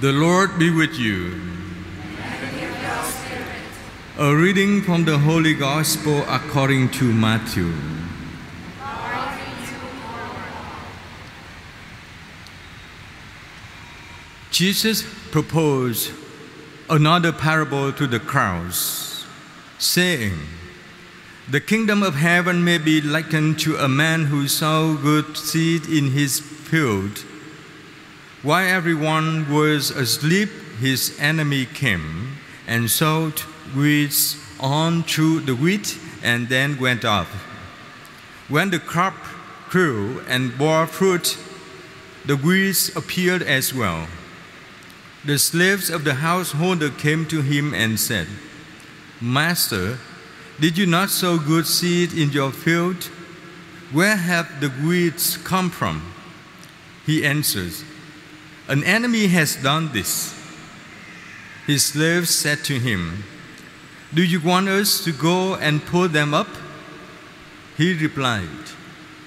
The Lord be with you. A reading from the Holy Gospel according to Matthew. Jesus proposed another parable to the crowds, saying, The kingdom of heaven may be likened to a man who sowed good seed in his field. While everyone was asleep, his enemy came and sowed weeds on through the wheat and then went off. When the crop grew and bore fruit, the weeds appeared as well. The slaves of the householder came to him and said, Master, did you not sow good seed in your field? Where have the weeds come from? He answers, An enemy has done this. His slaves said to him, Do you want us to go and pull them up? He replied,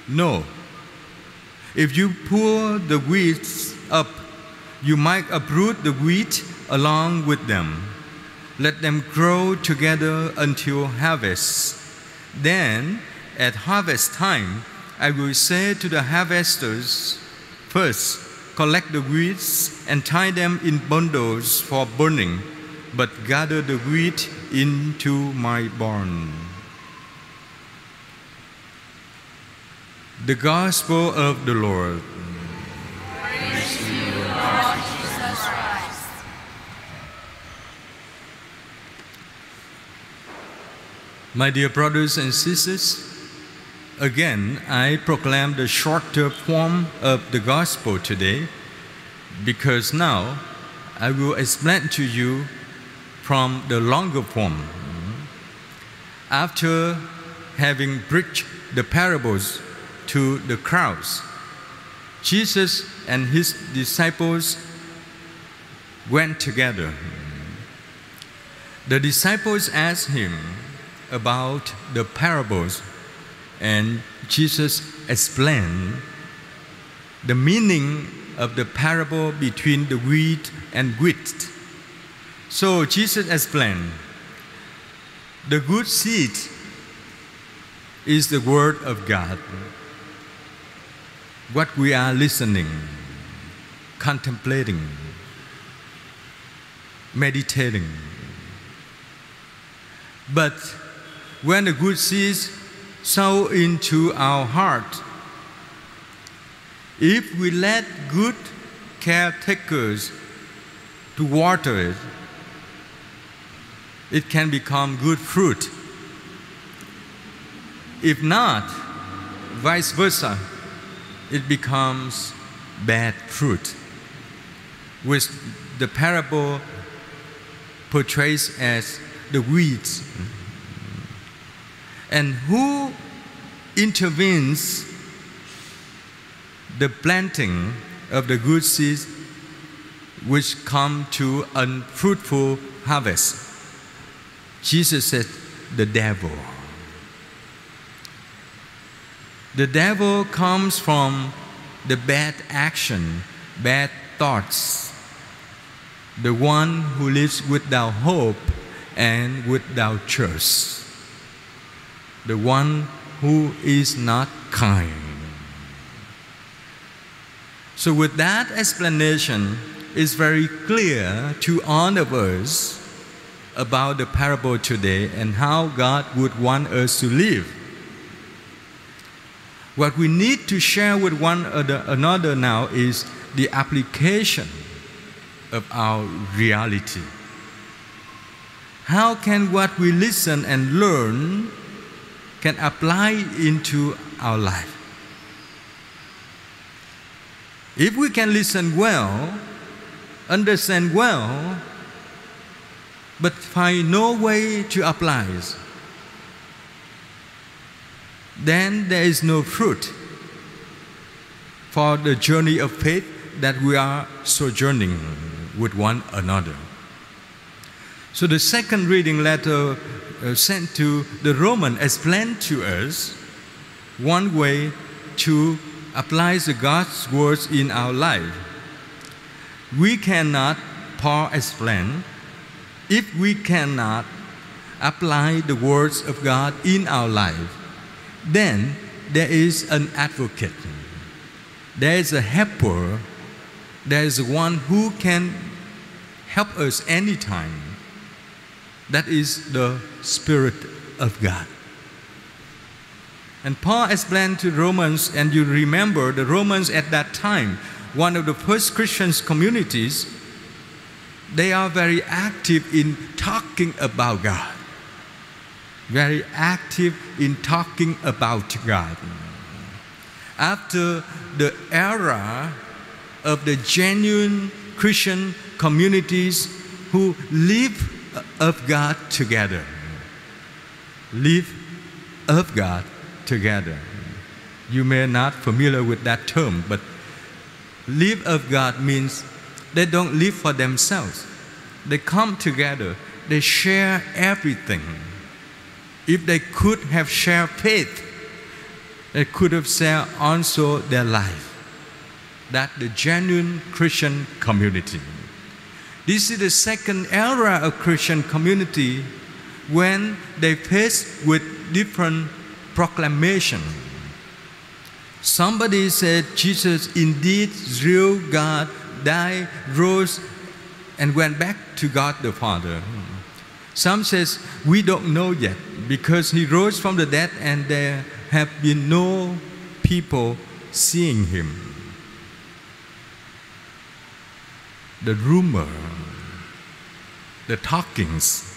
No. If you pull the weeds up, you might uproot the wheat along with them. Let them grow together until harvest. Then, at harvest time, I will say to the harvesters, First, collect the weeds and tie them in bundles for burning, but gather the wheat into my barn. The Gospel of the Lord. You, Lord My dear brothers and sisters, again I proclaim the shorter form of the gospel today because now I will explain to you from the longer form. After having preached the parables to the crowds, Jesus and his disciples went together. The disciples asked him, about the parables, and Jesus explained the meaning of the parable between the wheat and wheat. So Jesus explained the good seed is the Word of God. What we are listening, contemplating, meditating. But when the good seeds sow into our heart, if we let good caretakers to water it, it can become good fruit. If not, vice versa, it becomes bad fruit, which the parable portrays as the weeds and who intervenes the planting of the good seeds which come to unfruitful harvest? Jesus said the devil. The devil comes from the bad action bad thoughts. The one who lives without hope and without trust the one who is not kind. So, with that explanation, it's very clear to all of us about the parable today and how God would want us to live. What we need to share with one another now is the application of our reality. How can what we listen and learn can apply into our life. If we can listen well, understand well, but find no way to apply then there is no fruit for the journey of faith that we are sojourning with one another. So the second reading letter Uh, sent to the Roman explained to us one way to apply the God's words in our life. we cannot, Paul explained, if we cannot apply the words of God in our life, then there is an advocate. There is a helper. There is one who can help us anytime. That is the Spirit of God. And Paul explained to Romans, and you remember the Romans at that time, one of the first Christian communities, they are very active in talking about God. Very active in talking about God. After the era of the genuine Christian communities who live of God together. Live of God together. You may not familiar with that term, but live of God means they don't live for themselves. They come together, they share everything. If they could have shared faith, they could have shared also their life. That the genuine Christian community. This is the second era of Christian community when they faced with different proclamation. Somebody said Jesus indeed real God died, rose, and went back to God the Father. Some says we don't know yet because he rose from the dead and there have been no people seeing him. The rumor, the talkings,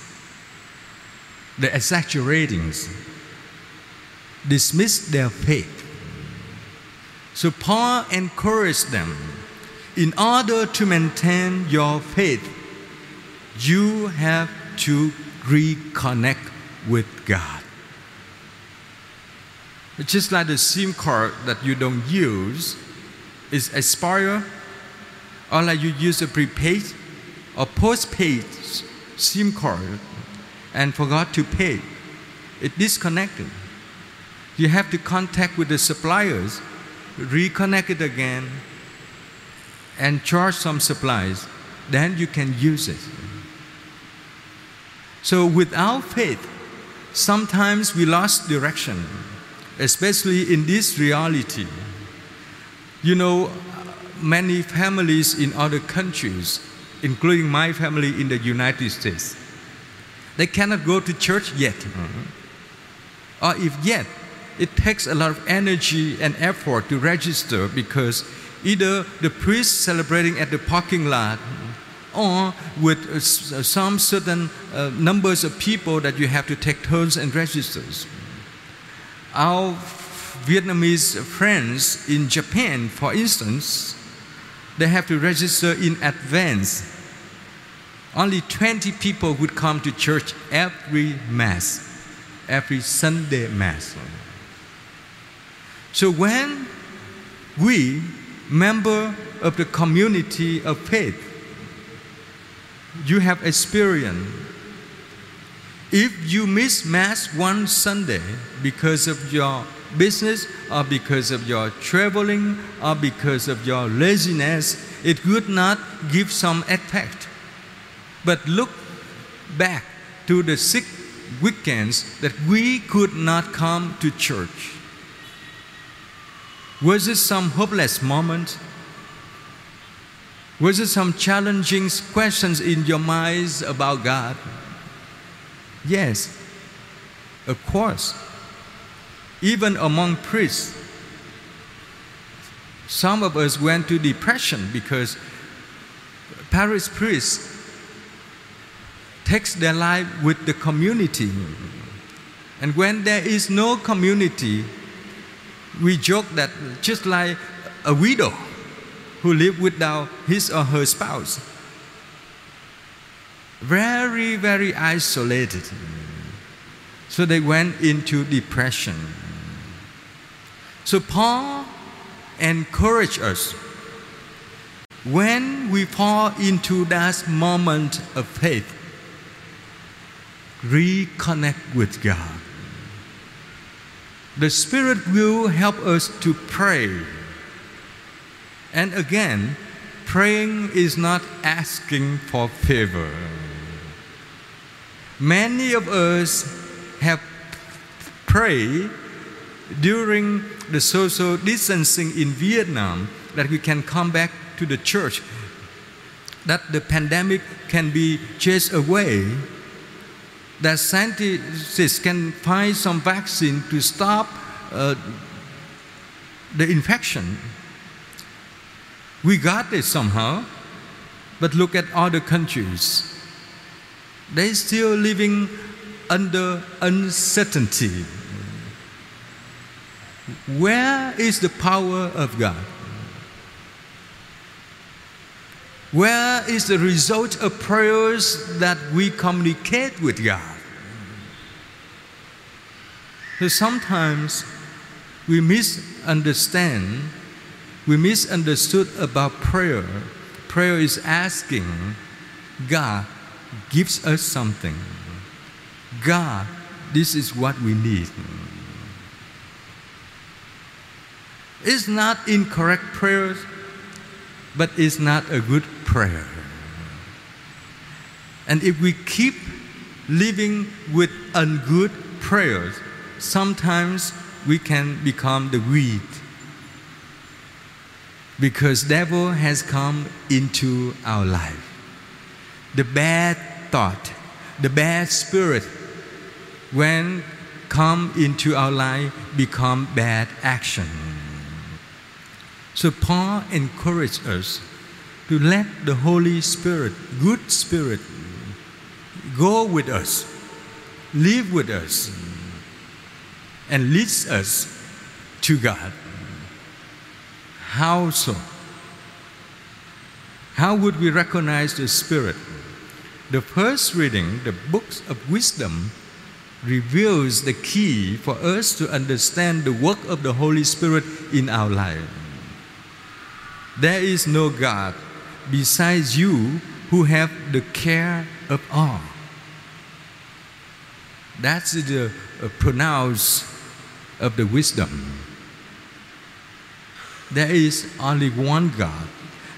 the exaggeratings dismiss their faith. So Paul encouraged them in order to maintain your faith, you have to reconnect with God. It's just like the SIM card that you don't use is expired, or like you use a prepaid or postpaid SIM card and forgot to pay. It disconnected. You have to contact with the suppliers, reconnect it again, and charge some supplies. Then you can use it. So without faith, sometimes we lost direction, especially in this reality. You know, many families in other countries, including my family in the United States, they cannot go to church yet. Mm-hmm. Or if yet, it takes a lot of energy and effort to register because either the priest celebrating at the parking lot or with uh, some certain uh, numbers of people that you have to take turns and registers. Our Vietnamese friends in Japan, for instance, they have to register in advance. Only 20 people would come to church every Mass, every Sunday Mass. So when we, member of the community of faith, you have experience. If you miss Mass one Sunday because of your business or because of your traveling or because of your laziness, it would not give some effect. But look back to the six weekends that we could not come to church. Was it some hopeless moment? Was it some challenging questions in your minds about God? Yes, of course. Even among priests, some of us went to depression because parish priests takes their life with the community. And when there is no community, we joke that just like a widow who live without his or her spouse, very, very isolated. So they went into depression. So Paul encouraged us when we fall into that moment of faith, reconnect with God. The Spirit will help us to pray. And again, praying is not asking for favor. Many of us have prayed during the social distancing in Vietnam that we can come back to the church, that the pandemic can be chased away, that scientists can find some vaccine to stop uh, the infection. We got it somehow, but look at other countries. They're still living under uncertainty. Where is the power of God? Where is the result of prayers that we communicate with God? So sometimes we misunderstand, we misunderstood about prayer. Prayer is asking God gives us something. God, this is what we need. It's not incorrect prayers, but it's not a good prayer. And if we keep living with ungood prayers, sometimes we can become the weed because devil has come into our life the bad thought the bad spirit when come into our life become bad action so paul encouraged us to let the holy spirit good spirit go with us live with us and leads us to God. How so? How would we recognize the Spirit? The first reading, the books of wisdom, reveals the key for us to understand the work of the Holy Spirit in our life. There is no God besides you who have the care of all. That's the uh, pronounced of the wisdom. There is only one God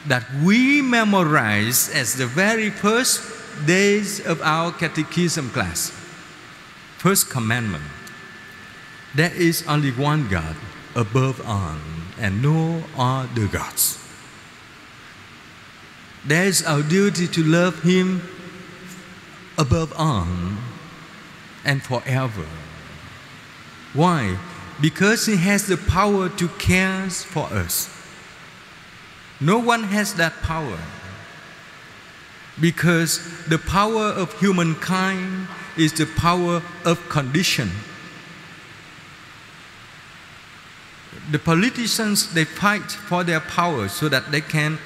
that we memorize as the very first days of our catechism class. First commandment. There is only one God above all and no other gods. There is our duty to love Him above all and forever. Why? Because He has the power to care for us. No one has that power. Because the power of humankind is the power of condition. The politicians they fight for their power so that they can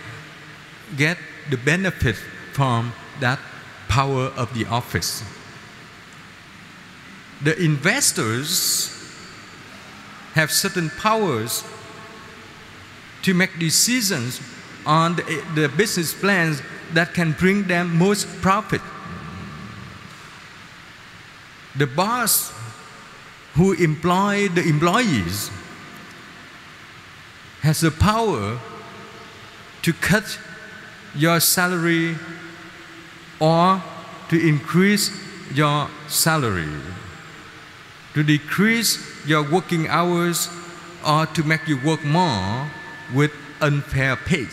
get the benefit from that power of the office. The investors have certain powers to make decisions on the, the business plans that can bring them most profit. The boss who employ the employees has the power to cut your salary or to increase your salary to decrease your working hours or to make you work more with unfair pay.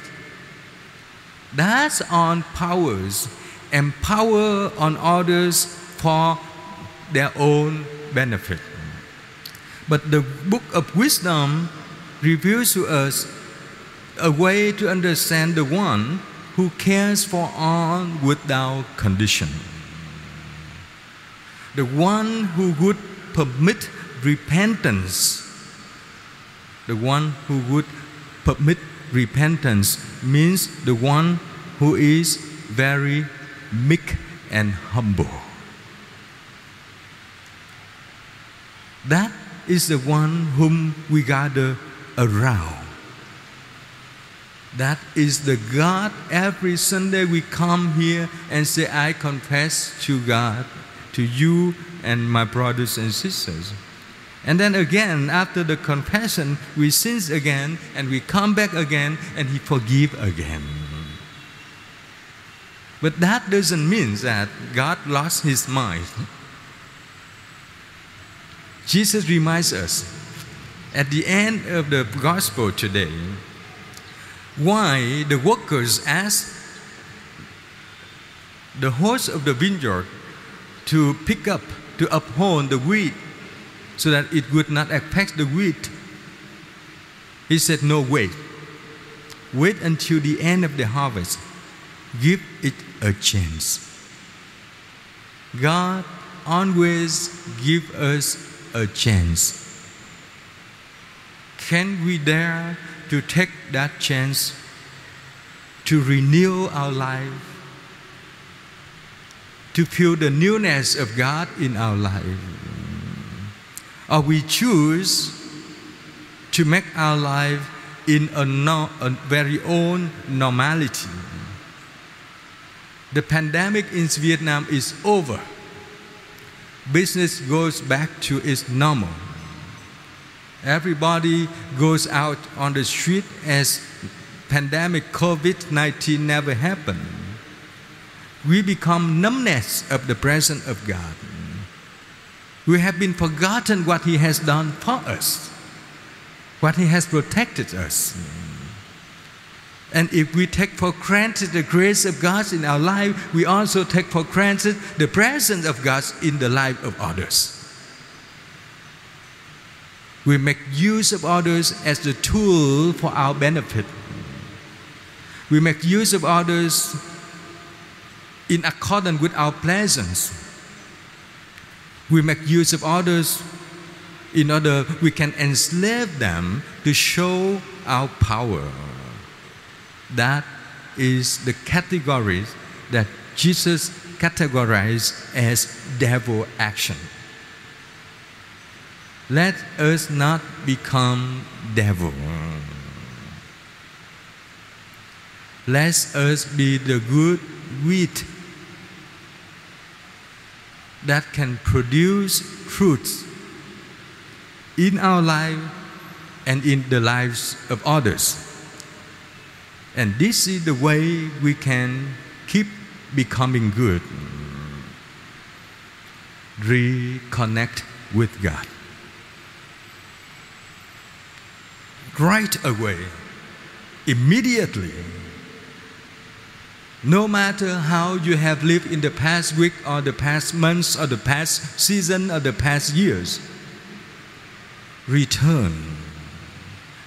That's on powers and power on others for their own benefit. But the book of wisdom reveals to us a way to understand the one who cares for all without condition. The one who would permit repentance. The one who would permit repentance means the one who is very meek and humble. That is the one whom we gather around. That is the God. Every Sunday we come here and say, I confess to God, to you and my brothers and sisters. And then again, after the confession, we sin again and we come back again and He forgive again. But that doesn't mean that God lost his mind. Jesus reminds us at the end of the gospel today why the workers asked the host of the vineyard to pick up, to uphold the wheat so that it would not affect the wheat. He said, No, wait. Wait until the end of the harvest. Give it a chance. God always give us a chance. Can we dare to take that chance to renew our life, to feel the newness of God in our life? Or we choose to make our life in a, no, a very own normality? The pandemic in Vietnam is over. Business goes back to its normal. Everybody goes out on the street as pandemic COVID-19 never happened. We become numbness of the presence of God. We have been forgotten what He has done for us, what He has protected us. And if we take for granted the grace of God in our life, we also take for granted the presence of God in the life of others. We make use of others as the tool for our benefit. We make use of others in accordance with our pleasures. We make use of others in order we can enslave them to show our power. That is the category that Jesus categorized as devil action. Let us not become devil. Let us be the good wheat that can produce fruits in our life and in the lives of others. And this is the way we can keep becoming good. Reconnect with God. Right away, immediately. No matter how you have lived in the past week or the past months or the past season or the past years, return,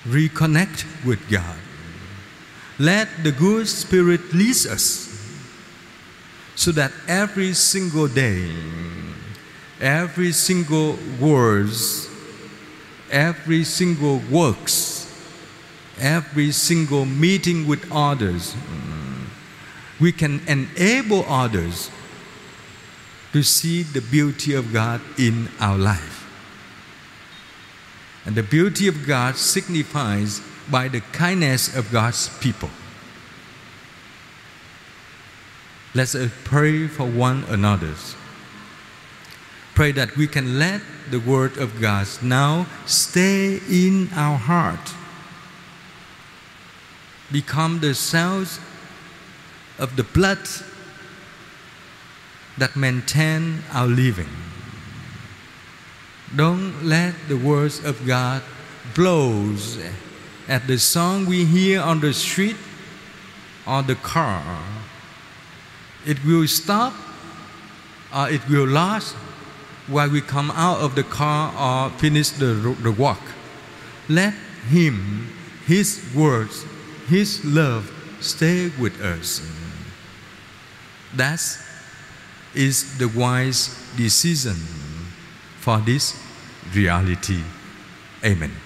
reconnect with God. Let the good Spirit lead us so that every single day, every single words, every single works, every single meeting with others, we can enable others to see the beauty of God in our life. And the beauty of God signifies by the kindness of God's people. Let us pray for one another. Pray that we can let the Word of God now stay in our heart, become the cells of the blood that maintain our living. Don't let the words of God blows at the song we hear on the street or the car. It will stop or it will last while we come out of the car or finish the, the walk. Let Him, His words, His love stay with us. That is the wise decision for this reality. Amen.